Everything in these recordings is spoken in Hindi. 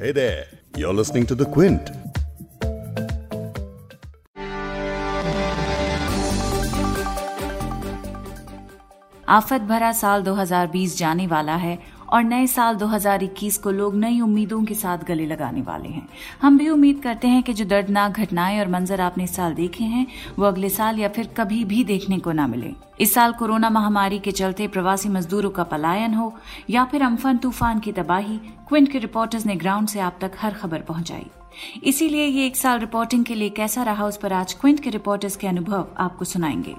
Hey there, you're listening to The Quint. आफत भरा साल 2020 जाने वाला है और नए साल 2021 को लोग नई उम्मीदों के साथ गले लगाने वाले हैं। हम भी उम्मीद करते हैं कि जो दर्दनाक घटनाएँ और मंजर आपने इस साल देखे हैं, वो अगले साल या फिर कभी भी देखने को ना मिले। इस साल कोरोना महामारी के चलते प्रवासी मजदूरों का पलायन हो या फिर अम्फन तूफ़ान की तबाही, क्विंट के रिपोर्टर्स ने ग्राउंड से आप तक हर खबर पहुंचाई। इसीलिए ये एक साल रिपोर्टिंग के लिए कैसा रहा उस पर आज क्विंट के रिपोर्टर्स के अनुभव आपको सुनाएँगे।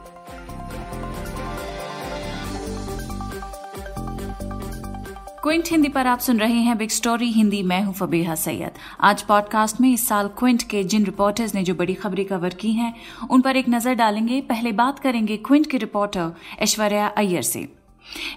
क्विंट हिंदी पर आप सुन रहे हैं बिग स्टोरी हिंदी, मैं हूँ फबीहा सैयद। आज पॉडकास्ट में इस साल क्विंट के जिन रिपोर्टर्स ने जो बड़ी खबरें कवर की हैं, उन पर एक नज़र डालेंगे। पहले बात करेंगे क्विंट के रिपोर्टर ऐश्वर्या अय्यर से।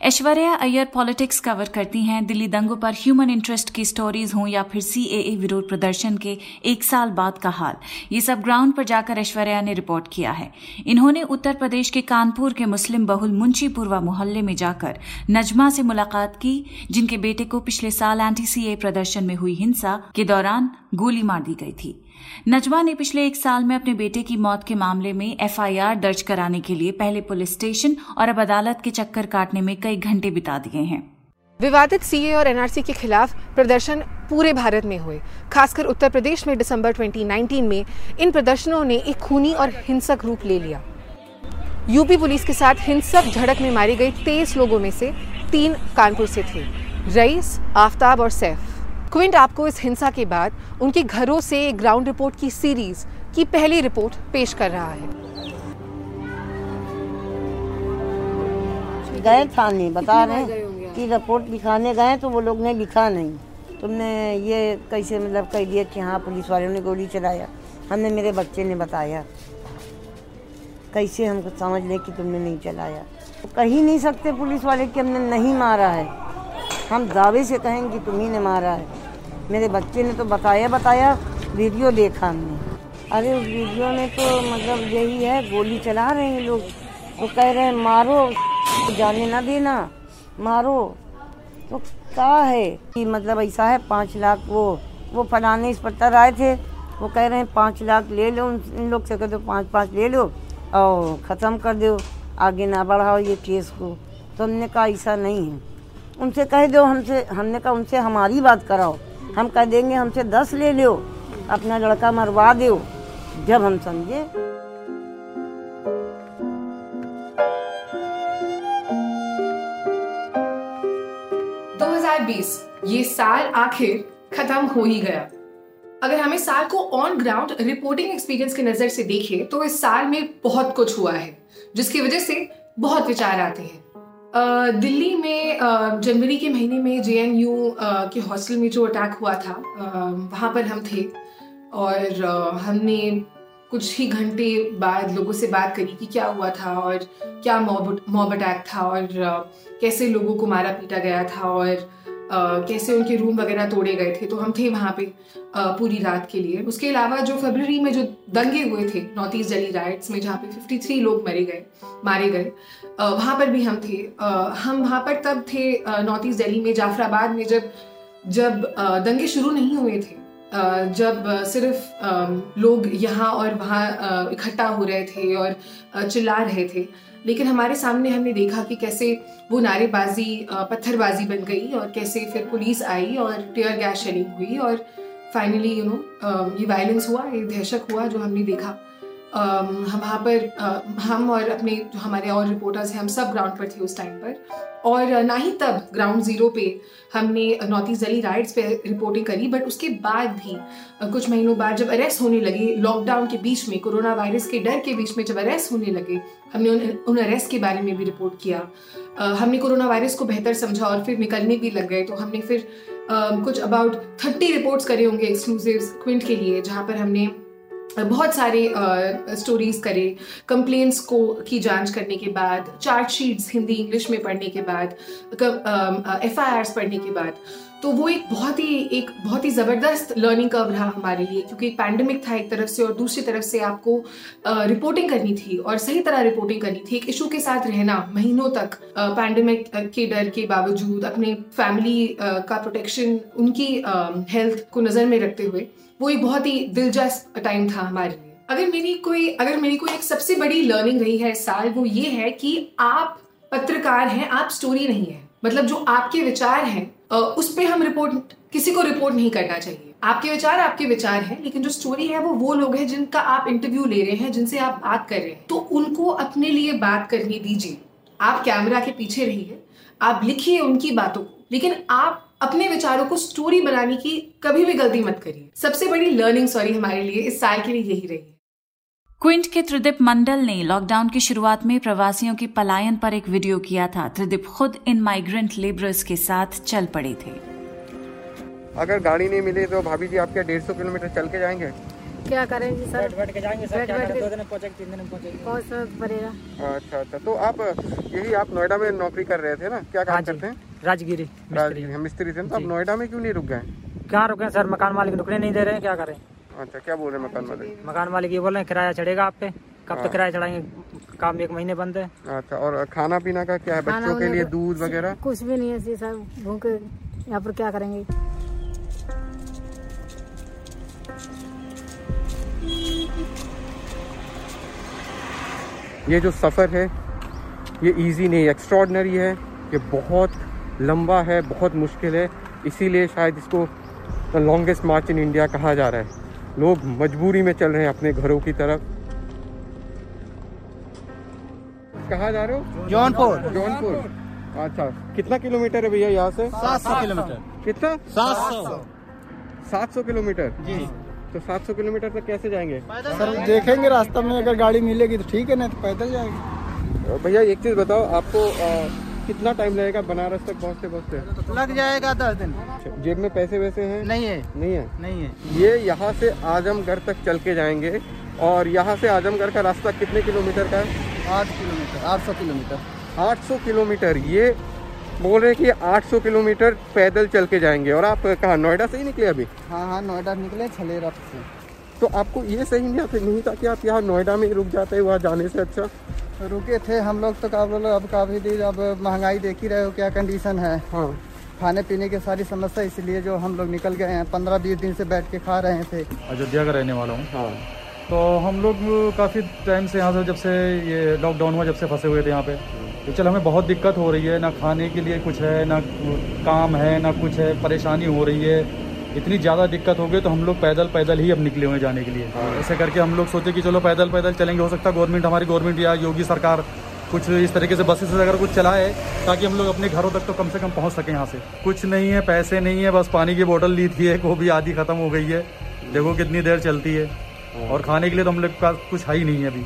ऐश्वर्या अय्यर पॉलिटिक्स कवर करती हैं। दिल्ली दंगों पर ह्यूमन इंटरेस्ट की स्टोरीज हों या फिर सीएए विरोध प्रदर्शन के एक साल बाद का हाल। ये सब ग्राउंड पर जाकर ऐश्वर्या ने रिपोर्ट किया है। इन्होंने उत्तर प्रदेश के कानपुर के मुस्लिम बहुल मुंशीपुरवा मोहल्ले में जाकर नजमा से मुलाकात की, जिनके बेटे को पिछले साल एंटी सीए प्रदर्शन में हुई हिंसा के दौरान गोली मार दी गई थी। नजमा ने पिछले एक साल में अपने बेटे की मौत के मामले में एफआईआर दर्ज कराने के लिए पहले पुलिस स्टेशन और अब अदालत के चक्कर काटने में कई घंटे बिता दिए हैं। विवादित सीए और एनआरसी के खिलाफ प्रदर्शन पूरे भारत में हुए। खासकर उत्तर प्रदेश में दिसंबर 2019 में इन प्रदर्शनों ने एक खूनी और हिंसक रूप ले लिया। यूपी पुलिस के साथ हिंसक झड़प में मारे गए तेईस लोगों में से तीन कानपुर से थे। रईस, आफ्ताब और सैफ। क्विंट आपको इस हिंसा के बाद उनके घरों से ग्राउंड रिपोर्ट की सीरीज़ की पहली रिपोर्ट पेश कर रहा है। गए थाने बता रहे हैं कि रिपोर्ट लिखाने गए तो वो लोग ने लिखा नहीं। तुमने ये कैसे मतलब कह दिया कि हाँ पुलिस वालों ने गोली चलाया? हमने मेरे बच्चे ने बताया। कैसे हमको समझ ले कि तुमने नहीं चलाया? तो कह ही नहीं सकते पुलिस वाले कि हमने नहीं मारा है। हम दावे से कहेंगे कि तुम्ही ने मारा है। मेरे बच्चे ने तो बताया बताया, वीडियो देखा हमने। अरे उस वीडियो में तो मतलब यही है, गोली चला रहे हैं लोग। वो कह रहे हैं, मारो, जाने ना देना, मारो। तो क्या है? कि मतलब ऐसा है, पाँच लाख वो वो फलाने इस इंस्पेक्टर आए थे। वो कह रहे हैं, पाँच लाख ले लो, उन लोग से कह दो, पाँच पाँच ले लो और ख़त्म कर दो, आगे ना बढ़ाओ ये केस को। तो हमने कहा, ऐसा नहीं है। उनसे कह दो, हमसे, हमने कहा, उनसे हमारी बात कराओ। हम कह देंगे, हमसे दस ले लो अपना लड़का मरवा दो जब हम समझे। बीस, ये साल आखिर खत्म हो ही गया। अगर हमें साल को ऑन ग्राउंड रिपोर्टिंग एक्सपीरियंस की नज़र से देखें तो इस साल में बहुत कुछ हुआ है, जिसकी वजह से बहुत विचार आते हैं। दिल्ली में जनवरी के महीने में जे एन यू के हॉस्टल में जो अटैक हुआ था वहाँ पर हम थे और हमने कुछ ही घंटे बाद लोगों से बात करी कि क्या हुआ था और क्या मॉब मॉब अटैक था और कैसे लोगों को मारा पीटा गया था और कैसे उनके रूम वगैरह तोड़े गए थे तो हम थे वहाँ पे पूरी रात के लिए। उसके अलावा जो फरवरी में जो दंगे हुए थे नॉर्थ ईस्ट दिल्ली राइट्स में, जहाँ पे 53 लोग मरे गए, मारे गए वहाँ पर भी हम थे। हम वहाँ पर तब थे नॉर्थ ईस्ट दिल्ली में, जाफराबाद में, जब जब दंगे शुरू नहीं हुए थे जब सिर्फ़ लोग यहाँ और वहाँ इकट्ठा हो रहे थे और चिल्ला रहे थे। लेकिन हमारे सामने हमने देखा कि कैसे वो नारेबाजी पत्थरबाजी बन गई और कैसे फिर पुलिस आई और टेयर गैस शेलिंग हुई और फाइनली यू नो ये वायलेंस हुआ, ये दहशत हुआ जो हमने देखा। हम वहाँ पर हम और अपने जो हमारे और रिपोर्टर्स हैं, हम सब ग्राउंड पर थे उस टाइम पर। और ना ही तब ग्राउंड ज़ीरो पे हमने नॉर्थ ईस्ट दिल्ली राइट्स पे रिपोर्टिंग करी बट उसके बाद भी कुछ महीनों बाद जब अरेस्ट होने लगे लॉकडाउन के बीच में कोरोना वायरस के डर के बीच में जब अरेस्ट होने लगे, हमने उन उन अरेस्ट के बारे में भी रिपोर्ट किया। हमने कोरोना वायरस को बेहतर समझा और फिर निकलने भी लग गए तो हमने फिर कुछ अबाउट थर्टी रिपोर्ट्स करे होंगे एक्सक्लूसिव क्विंट के लिए, जहाँ पर हमने बहुत सारे स्टोरीज करे कंप्लेंट्स को, की जाँच करने के बाद चार्ट शीट्स हिंदी इंग्लिश में पढ़ने के बाद एफ़ आई पढ़ने के बाद। तो वो एक बहुत ही, एक बहुत ही ज़बरदस्त लर्निंग कर्व रहा हमारे लिए, क्योंकि पैंडमिक था एक तरफ़ से और दूसरी तरफ़ से आपको रिपोर्टिंग करनी थी और सही तरह रिपोर्टिंग करनी थी। एक इशू के साथ रहना महीनों तक पैंडमिक के डर के बावजूद अपने फैमिली का प्रोटेक्शन उनकी हेल्थ को नज़र में रखते हुए। वो एक बहुत ही दिलचस्प टाइम था हमारे लिए। अगर मेरी कोई, अगर मेरी कोई एक सबसे बड़ी लर्निंग रही है इस साल, वो ये है कि आप पत्रकार हैं, आप स्टोरी नहीं है। मतलब जो आपके विचार हैं उस पर हम रिपोर्ट किसी को रिपोर्ट नहीं करना चाहिए। आपके विचार आपके विचार हैं, लेकिन जो स्टोरी है वो वो लोग हैं जिनका आप इंटरव्यू ले रहे हैं, जिनसे आप बात कर रहे हैं। तो उनको अपने लिए बात करने दीजिए। आप कैमरा के पीछे रहिए, आप लिखिए उनकी बातों को। लेकिन आप अपने विचारों को स्टोरी बनाने की कभी भी गलती मत करिए। सबसे बड़ी लर्निंग सॉरी हमारे लिए इस साल के लिए यही रही क्विंट के त्रिदीप मंडल ने लॉकडाउन की शुरुआत में प्रवासियों की पलायन पर एक वीडियो किया था। त्रिदीप खुद इन माइग्रेंट लेबरर्स के साथ चल पड़े थे। अगर गाड़ी नहीं मिली तो भाभी जी आपके डेढ़ सौ किलोमीटर चल के जाएँगे? क्या करेंगे सर? बैठ बैठ के जाएँगे सर बैठ क्या बैठ दो दिन पहुँचेंगे तीन दिन में पहुँचेंगे बहुत पड़ेगा। अच्छा अच्छा। तो आप यही आप नोएडा में नौकरी कर रहे थे ना? क्या काम हाँ करते हैं? राजगिरी मिस्त्री। राजगीर हम मिस्त्री थे तो आप नोएडा में क्यों नहीं रुक गए? कहाँ रुके सर? मकान मालिक रुकने नहीं दे रहे हैं क्या करें? अच्छा क्या बोल रहे हैं मकान वाले मकान मालिक ये बोल रहे हैं किराया चढ़ेगा आप पे। कब हाँ। तक किराया चढ़ाएँगे? काम एक महीने बंद है। अच्छा और खाना पीना का क्या है? बच्चों के लिए तो- दूध वगैरह? कुछ भी नहीं है सर। भूखे यहाँ पर क्या करेंगे? ये जो सफ़र है ये इजी नहीं एक्स्ट्रॉर्डनरी है। ये बहुत लंबा है बहुत मुश्किल है। इसीलिए शायद इसको the longest march in India कहा जा रहा है। लोग मजबूरी में चल रहे हैं अपने घरों की तरफ़। कहाँ जा रहे हो? जौनपुर। जौनपुर। अच्छा। कितना किलोमीटर है भैया यहाँ से? सात सौ किलोमीटर। कितना? सात सौ। सात सौ किलोमीटर? जी। तो सात सौ किलोमीटर तक कैसे जाएँगे। सर देखेंगे रास्ता में अगर गाड़ी मिलेगी तो ठीक है नहीं तो पैदल जाएँगे। भैया एक चीज़ बताओ आपको अ, कितना टाइम लगेगा बनारस तक पहुँचते पहुँचते? लग जाएगा दस दिन। जेब में पैसे वैसे हैं? नहीं है। नहीं है? नहीं है। ये यहाँ से आजमगढ़ तक चल के जाएँगे और यहाँ से आजमगढ़ का रास्ता कितने किलोमीटर का है? आठ किलोमीटर आठ सौ किलोमीटर। 800 किलोमीटर। ये बोल रहे हैं कि 800 किलोमीटर पैदल चल के जाएँगे और आप कहाँ नोएडा से ही निकले अभी? हाँ हाँ नोएडा निकले छलेरा से। तो आपको ये सही नहीं आता नहीं था कि आप यहाँ नोएडा में ही रुक जाते वहाँ जाने से अच्छा? रुके थे हम लोग तो का बोलो अब काफ़ी दिन अब महँगाई देख ही रहे हो क्या कंडीशन है। हाँ। खाने पीने की सारी समस्या इसलिए जो हम लोग निकल गए हैं पंद्रह बीस दिन से बैठ के खा रहे थे। अयोध्या का रहने वाला हूँ। हाँ। तो हम लोग काफ़ी टाइम से यहाँ से जब से ये लॉकडाउन हुआ जब से फंसे हुए थे यहाँ पे तो चल हमें बहुत दिक्कत हो रही है ना खाने के लिए कुछ है ना काम है ना कुछ है परेशानी हो रही है। इतनी ज़्यादा दिक्कत हो गई तो हम लोग पैदल पैदल ही अब निकले हुए जाने के लिए। ऐसे करके हम लोग सोचे कि चलो पैदल पैदल चलेंगे हो सकता है गवर्नमेंट हमारी गवर्नमेंट या योगी सरकार कुछ इस तरीके से बसेस अगर कुछ चलाए ताकि हम लोग अपने घरों तक तो कम से कम पहुँच सकें यहाँ से। कुछ नहीं है पैसे नहीं है बस पानी की बोतल ली थी एक वो भी आधी ख़त्म हो गई है। देखो कितनी देर चलती है। और खाने के लिए तो हम लोग के पास कुछ है ही नहीं है अभी।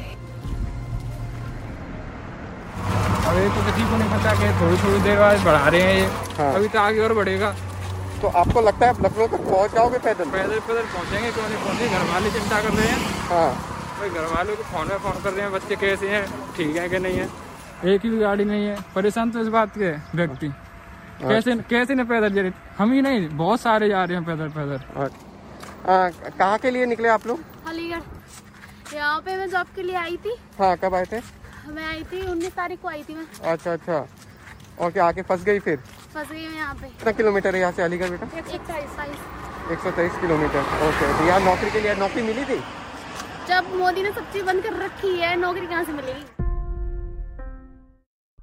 अभी तो किसी को नहीं पता कि थोड़ी थोड़ी देर बाद बढ़ा रहे हैं ये। हाँ। अभी तो आगे और बढ़ेगा। तो आपको लगता है आप लखनऊ तक पहुँच जाओगे पैदल? पैदल पैदल पहुँचेंगे क्यों नहीं पहुँचेंगे घर वाले चिंता कर रहे हैं। हाँ। भाई घर वालों को फ़ोन में फ़ोन कर रहे हैं बच्चे कैसे हैं? ठीक है कि नहीं है? एक ही भी गाड़ी नहीं है। परेशान तो इस बात के व्यक्ति। कैसे कैसे न पैदल जा रहे हम ही नहीं बहुत सारे जा रहे हैं पैदल पैदल। कहाँ के लिए निकले आप लोग? अलीगढ़। यहाँ पे मैं जॉब के लिए आई थी। हाँ कब आए थे? मैं आई थी उन्नीस तारीख को आई थी मैं। अच्छा अच्छा। और क्या आके फंस गई फिर? फंस गई मैं यहाँ पे। कितना किलोमीटर है यहाँ से अलीगढ़ बेटा? एक सौ तेईस किलोमीटर। ओके तो यहाँ नौकरी के लिए नौकरी मिली थी? जब मोदी ने सब चीज़ बंद कर रखी है नौकरी कहाँ से मिलेगी?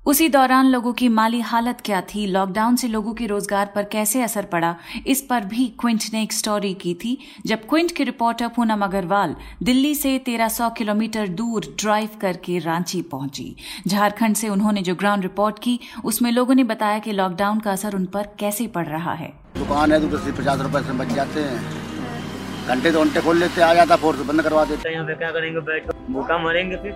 उसी दौरान लोगों की माली हालत क्या थी? लॉकडाउन से लोगों के रोज़गार पर कैसे असर पड़ा? इस पर भी क्विंट ने एक स्टोरी की थी। जब क्विंट के रिपोर्टर पूनम अग्रवाल दिल्ली से 1300 किलोमीटर दूर ड्राइव करके रांची पहुँची। झारखंड से उन्होंने जो ग्राउंड रिपोर्ट की उसमें लोगों ने बताया कि लॉकडाउन का असर उन पर कैसे पड़ रहा है। दुकान है तो पचास रुपए से बच जाते हैं। घंटे दो घंटे खोल लेते आ जाता फोर्स बंद करवा देते यहाँ पे क्या करेंगे? बैठ। भूखा मरेंगे फिर।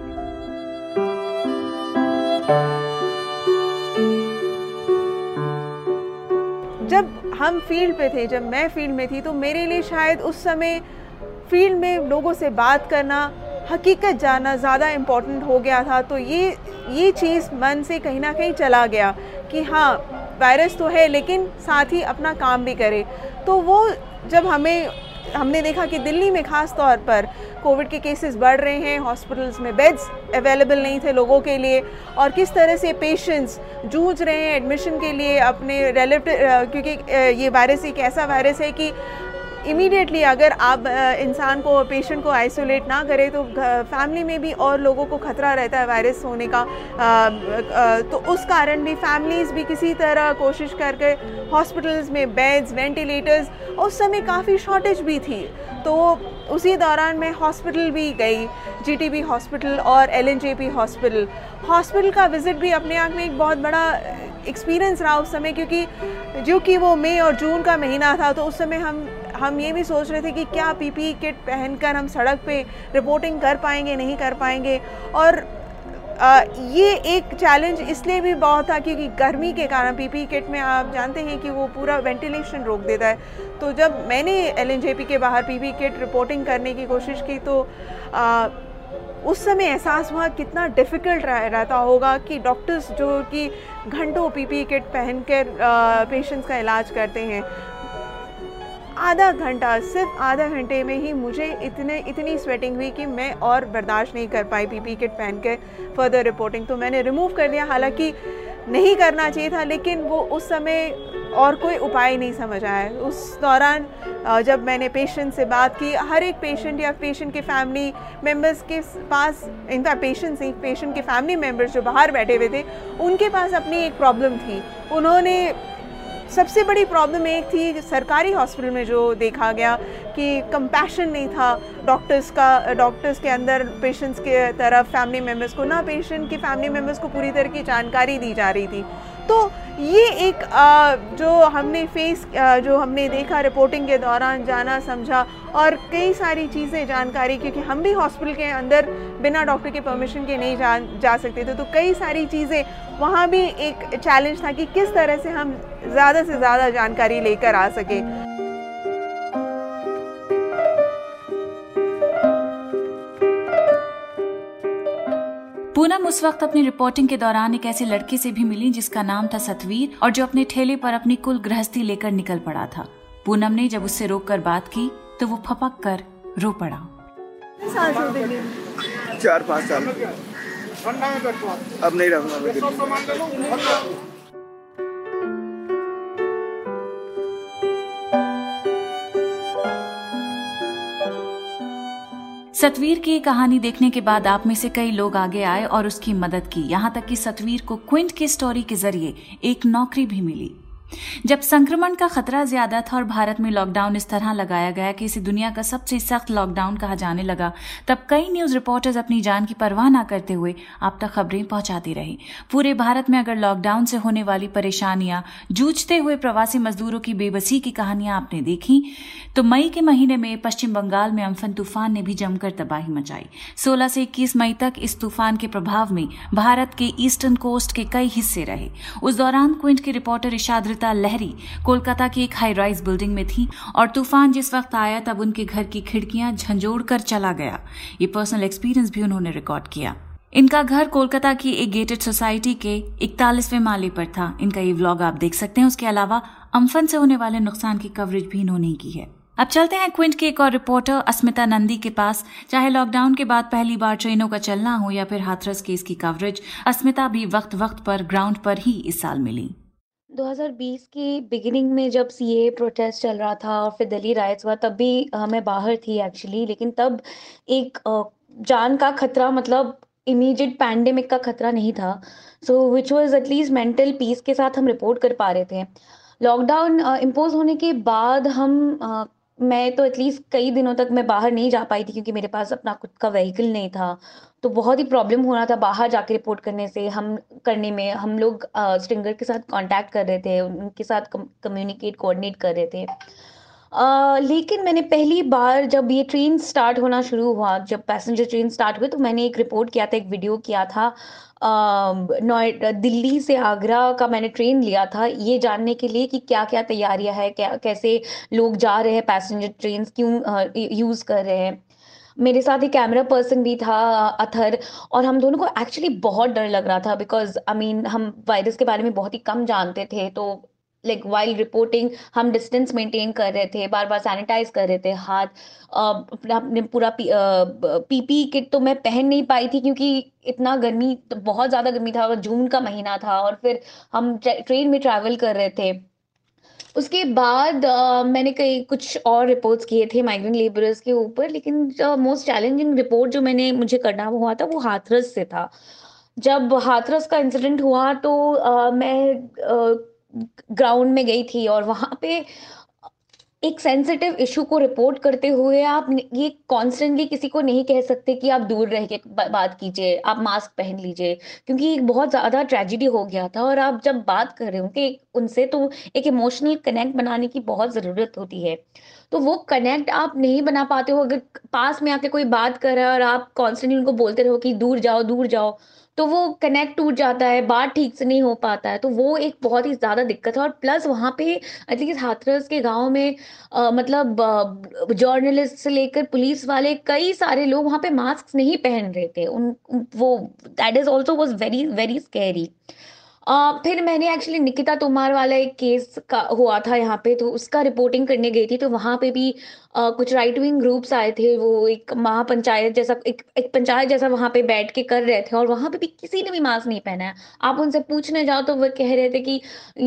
जब हम फ़ील्ड पे थे, जब मैं फ़ील्ड में थी तो मेरे लिए शायद उस समय फ़ील्ड में लोगों से बात करना, हकीकत जानना ज़्यादा इम्पोर्टेंट हो गया था। तो ये ये चीज़ मन से कहीं ना कहीं चला गया कि हाँ वायरस तो है, लेकिन साथ ही अपना काम भी करे। तो वो जब हमें, हमने देखा कि दिल्ली में ख़ास तौर पर कोविड के केसेस बढ़ रहे हैं, हॉस्पिटल्स में बेड्स अवेलेबल नहीं थे लोगों के लिए, और किस तरह से पेशेंट्स जूझ रहे हैं एडमिशन के लिए अपने रिलेटिव क्योंकि ये वायरस एक ऐसा वायरस है कि इमीडिएटली अगर आप इंसान को पेशेंट को आइसोलेट ना करें तो फैमिली में भी और लोगों को खतरा रहता है वायरस होने का। तो उस कारण भी फैमिलीज़ भी किसी तरह कोशिश करके हॉस्पिटल्स में बेड्स वेंटिलेटर्स उस समय काफ़ी शॉर्टेज भी थी। तो उसी दौरान मैं हॉस्पिटल भी गई जीटीबी हॉस्पिटल और एलएनजेपी हॉस्पिटल हॉस्पिटल का विज़िट भी अपने आप में एक बहुत बड़ा एक्सपीरियंस रहा उस समय, क्योंकि जो कि वो मई और जून का महीना था तो उस समय हम हम ये भी सोच रहे थे कि क्या पीपी किट पहनकर हम सड़क पे रिपोर्टिंग कर पाएँगे नहीं कर पाएँगे। और आ, ये एक चैलेंज इसलिए भी बहुत था क्योंकि गर्मी के कारण पीपी किट में आप जानते हैं कि वो पूरा वेंटिलेशन रोक देता है। तो जब मैंने एल के बाहर पीपी किट रिपोर्टिंग करने की कोशिश की तो आ, उस समय एहसास हुआ कितना डिफ़िकल्ट रह, रहता होगा कि डॉक्टर्स जो कि घंटों पीपी किट पहन कर पेशेंट्स का इलाज करते हैं। आधा घंटा, सिर्फ़ आधा घंटे में ही मुझे इतने, इतनी स्वेटिंग हुई कि मैं और बर्दाश्त नहीं कर पाई पीपी किट पहन के फर्दर रिपोर्टिंग तो मैंने रिमूव कर दिया। हालाँकि नहीं करना चाहिए था, लेकिन वो उस समय और कोई उपाय नहीं समझ आया। उस दौरान जब मैंने पेशेंट से बात की, हर एक पेशेंट या पेशेंट के फैमिली मेंबर्स के पास इनफैक्ट पेशेंट नहीं पेशेंट के फैमिली मेंबर्स जो बाहर बैठे हुए थे, उनके पास अपनी एक प्रॉब्लम थी। उन्होंने सबसे बड़ी प्रॉब्लम एक थी सरकारी हॉस्पिटल में जो देखा गया कि कंपैशन नहीं था डॉक्टर्स का डॉक्टर्स के अंदर पेशेंट्स के तरफ़ फैमिली मेंबर्स को, ना पेशेंट की फैमिली मेंबर्स को पूरी तरह की जानकारी दी जा रही थी। तो ये एक जो हमने फेस जो हमने देखा रिपोर्टिंग के दौरान, जाना, समझा और कई सारी चीज़ें जानकारी, क्योंकि हम भी हॉस्पिटल के अंदर बिना डॉक्टर के परमिशन के नहीं जा जा सकते थे तो कई सारी चीज़ें, वहाँ भी एक चैलेंज था कि किस तरह से हम ज़्यादा से ज़्यादा जानकारी लेकर आ सके। पूनम उस वक्त अपनी रिपोर्टिंग के दौरान एक ऐसे लड़के से भी मिली जिसका नाम था सतवीर और जो अपने ठेले पर अपनी कुल गृहस्थी लेकर निकल पड़ा था। पूनम ने जब उससे रोक कर बात की तो वो फपक कर रो पड़ा। चार पाँच साल। अब नहीं रहूँगा सतवीर की कहानी देखने के बाद आप में से कई लोग आगे आए और उसकी मदद की। यहाँ तक कि सतवीर को क्विंट की स्टोरी के ज़रिए एक नौकरी भी मिली। जब संक्रमण का खतरा ज़्यादा था और भारत में लॉकडाउन इस तरह लगाया गया कि इसे दुनिया का सबसे सख्त लॉकडाउन कहा जाने लगा, तब कई न्यूज़ रिपोर्टर्स अपनी जान की परवाह न करते हुए आप तक खबरें पहुंचाती रही। पूरे भारत में अगर लॉकडाउन से होने वाली परेशानियाँ जूझते हुए प्रवासी मजदूरों की बेबसी की कहानियाँ आपने देखी तो मई के महीने में पश्चिम बंगाल में अम्फन तूफ़ान ने भी जमकर तबाही मचाई। 16 से 21 मई तक इस तूफ़ान के प्रभाव में भारत के ईस्टर्न कोस्ट के कई हिस्से रहे। उस दौरान क्विंट के रिपोर्टर इशाद अमृता लहरी कोलकाता की एक हाई राइज बिल्डिंग में थी और तूफ़ान जिस वक्त आया तब उनके घर की खिड़कियाँ झंझोड़ कर चला गया। ये पर्सनल एक्सपीरियंस भी उन्होंने रिकॉर्ड किया। इनका घर कोलकाता की एक गेटेड सोसाइटी के इकतालीसवें माले पर था। इनका ये व्लॉग आप देख सकते हैं। उसके अलावा अम्फन से होने वाले नुकसान की कवरेज भी इन्होंने की है। अब चलते हैं क्विंट के एक और रिपोर्टर अस्मिता नंदी के पास। चाहे लॉकडाउन के बाद पहली बार ट्रेनों का चलना हो या फिर हाथरस केस की कवरेज अस्मिता भी वक्त वक्त पर ग्राउंड पर ही इस साल मिली। 2020 की बिगिनिंग में जब सी ए प्रोटेस्ट चल रहा था और फिर दिल्ली राइट्स हुआ, तब भी मैं बाहर थी एक्चुअली लेकिन तब एक जान का खतरा मतलब इमीडिएट पैंडेमिक का खतरा नहीं था। So which was at least mental peace के साथ हम रिपोर्ट कर पा रहे थे। लॉकडाउन इम्पोज होने के बाद हम मैं तो एटलीस्ट कई दिनों तक मैं बाहर नहीं जा पाई थी क्योंकि मेरे पास अपना खुद का व्हीकल नहीं था। तो बहुत ही प्रॉब्लम हो रहा था बाहर जाके रिपोर्ट करने से, हम करने में, हम लोग स्ट्रिंगर के साथ कांटेक्ट कर रहे थे, उनके साथ कम्युनिकेट कोऑर्डिनेट कर रहे थे। लेकिन मैंने पहली बार जब ये ट्रेन स्टार्ट होना शुरू हुआ, जब पैसेंजर ट्रेन स्टार्ट हुई तो मैंने एक रिपोर्ट किया था, एक वीडियो किया था दिल्ली से आगरा का मैंने ट्रेन लिया था। ये जानने के लिए कि क्या क्या तैयारियाँ है, क्या, कैसे लोग जा रहे हैं पैसेंजर ट्रेन क्यों यूज़ कर रहे हैं। मेरे साथ ही कैमरा पर्सन भी था, अथर, और हम दोनों को एक्चुअली बहुत डर लग रहा था बिकॉज़ आई मीन हम वायरस के बारे में बहुत ही कम जानते थे तो लाइक वाइल रिपोर्टिंग हम डिस्टेंस मेंटेन कर रहे थे बार बार सैनिटाइज कर रहे थे हाथ अपने पूरा पीपी किट तो मैं पहन नहीं पाई थी क्योंकि इतना गर्मी तो बहुत ज़्यादा गर्मी था जून का महीना था और फिर हम ट्रेन में ट्रैवल कर रहे थे। उसके बाद uh, मैंने कई कुछ और रिपोर्ट्स किए थे माइग्रेंट लेबरर्स के ऊपर लेकिन मोस्ट चैलेंजिंग रिपोर्ट जो मैंने मुझे करना हुआ था वो हाथरस से था। जब हाथरस का इंसिडेंट हुआ तो uh, मैं ग्राउंड में गई थी और वहाँ पे एक सेंसिटिव इशू को रिपोर्ट करते हुए आप ये कॉन्स्टेंटली किसी को नहीं कह सकते कि आप दूर रह के बात कीजिए, आप मास्क पहन लीजिए, क्योंकि एक बहुत ज़्यादा ट्रेजिडी हो गया था और आप जब बात कर रहे हो कि उनसे तो एक इमोशनल कनेक्ट बनाने की बहुत ज़रूरत होती है। तो वो कनेक्ट आप नहीं बना पाते हो, अगर पास में आके कोई बात कर रहा है और आप कॉन्स्टेंटली उनको बोलते रहो कि दूर जाओ दूर जाओ तो वो कनेक्ट टूट जाता है बात ठीक से नहीं हो पाता है तो वो एक बहुत ही ज़्यादा दिक्कत है। और प्लस वहाँ पे एटलीस्ट हाथरस के गाँव में आ, मतलब जर्नलिस्ट से लेकर पुलिस वाले कई सारे लोग वहाँ पे मास्क नहीं पहन रहे थे। उन वो that is also was very very scary Uh, फिर मैंने एक्चुअली निकिता तोमार वाला एक केस का हुआ था यहाँ पे तो उसका रिपोर्टिंग करने गई थी तो वहाँ पे भी कुछ राइट विंग ग्रुप्स आए थे वो एक महापंचायत जैसा एक एक पंचायत जैसा वहाँ पे बैठ के कर रहे थे और वहाँ पे भी किसी ने भी मास्क नहीं पहना है। आप उनसे पूछने जाओ तो वो कह रहे थे कि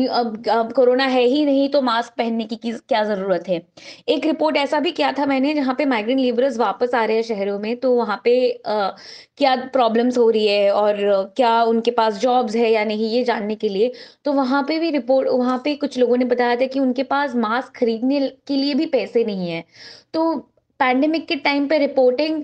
अब, अब कोरोना है ही नहीं तो मास्क पहनने की क्या ज़रूरत है? एक रिपोर्ट ऐसा भी किया था मैंने जहाँ पे माइग्रेंट लेबरर्स वापस आ रहे हैं शहरों में तो वहाँ पे आ, क्या प्रॉब्लम्स हो रही है और क्या उनके पास जॉब्स है या नहीं ये जानने के लिए? तो वहाँ पे भी रिपोर्ट वहाँ पे कुछ लोगों ने बताया था कि उनके पास मास्क खरीदने के लिए भी पैसे नहीं है। तो पैंडेमिक के टाइम पे रिपोर्टिंग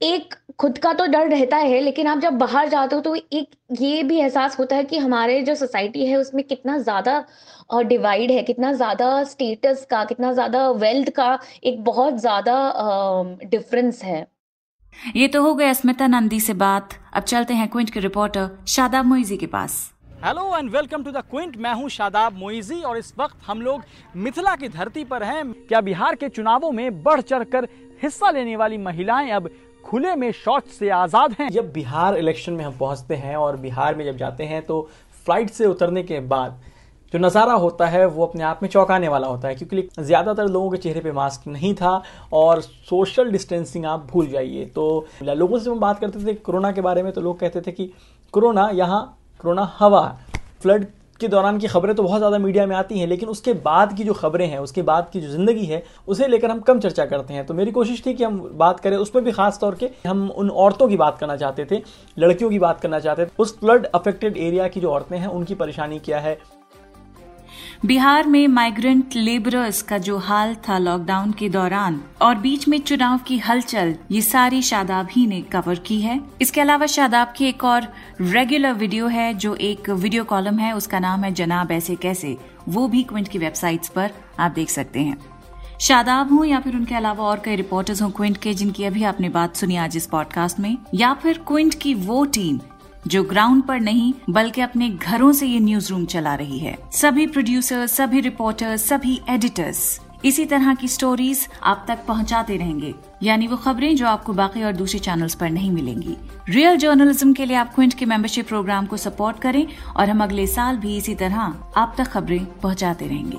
एक खुद का तो डर रहता है, लेकिन आप जब बाहर जाते हो तो एक ये भी एहसास होता है कि हमारे जो सोसाइटी है उसमें कितना ज़्यादा डिवाइड है, कितना ज़्यादा स्टेटस का, कितना ज़्यादा वेल्थ का एक बहुत ज़्यादा डिफरेंस है। ये तो हो गया स्मिता नंदी से बात। अब चलते हैं क्विंट के रिपोर्टर शादाब मोइजी के पास। Hello and welcome to the Quint मैं हूँ शादाब मोइजी और इस वक्त हम लोग मिथिला की धरती पर हैं। क्या बिहार के चुनावों में बढ़ चढ़कर हिस्सा लेने वाली महिलाएँ अब खुले में शौच से आज़ाद हैं? जब बिहार इलेक्शन में हम पहुँचते हैं और बिहार में जब जाते हैं तो फ़्लाइट से उतरने के बाद जो नज़ारा होता है वो अपने आप में चौंकाने वाला होता है, क्योंकि ज़्यादातर लोगों के चेहरे पे मास्क नहीं था और सोशल डिस्टेंसिंग आप भूल जाइए। तो लोगों से हम बात करते थे कोरोना के बारे में तो लोग कहते थे कि कोरोना यहाँ कोरोना हवा। फ्लड के दौरान की खबरें तो बहुत ज़्यादा मीडिया में आती हैं, लेकिन उसके बाद की जो खबरें हैं, उसके बाद की जो ज़िंदगी है, उसे लेकर हम कम चर्चा करते हैं। तो मेरी कोशिश थी कि हम बात करें उसमें भी खास तौर के हम उन औरतों की बात करना चाहते थे, लड़कियों की बात करना चाहते थे। उस फ्लड अफेक्टेड एरिया की जो औरतें हैं, उनकी परेशानी क्या है? बिहार में माइग्रेंट लेबरर्स का जो हाल था लॉकडाउन के दौरान और बीच में चुनाव की हलचल, ये सारी शादाब ही ने कवर की है। इसके अलावा शादाब की एक और रेगुलर वीडियो है, जो एक वीडियो कॉलम है, उसका नाम है जनाब ऐसे कैसे। वो भी क्विंट की वेबसाइट्स पर आप देख सकते हैं। शादाब हूँ या फिर उनके अलावा और कई रिपोर्टर्स हों क्विंट के, जिनकी अभी आपने बात सुनी आज इस पॉडकास्ट में, या फिर क्विंट की वो टीम जो ग्राउंड पर नहीं, बल्कि अपने घरों से ये न्यूज़ रूम चला रही है। सभी प्रोड्यूसर सभी रिपोर्टर सभी एडिटर्स इसी तरह की स्टोरीज आप तक पहुंचाते रहेंगे। यानी वो खबरें जो आपको बाकी और दूसरे चैनल्स पर नहीं मिलेंगी। रियल जर्नलिज्म के लिए आप क्विंट के मेंबरशिप प्रोग्राम को सपोर्ट करें और हम अगले साल भी इसी तरह आप तक खबरें पहुंचाते रहेंगे।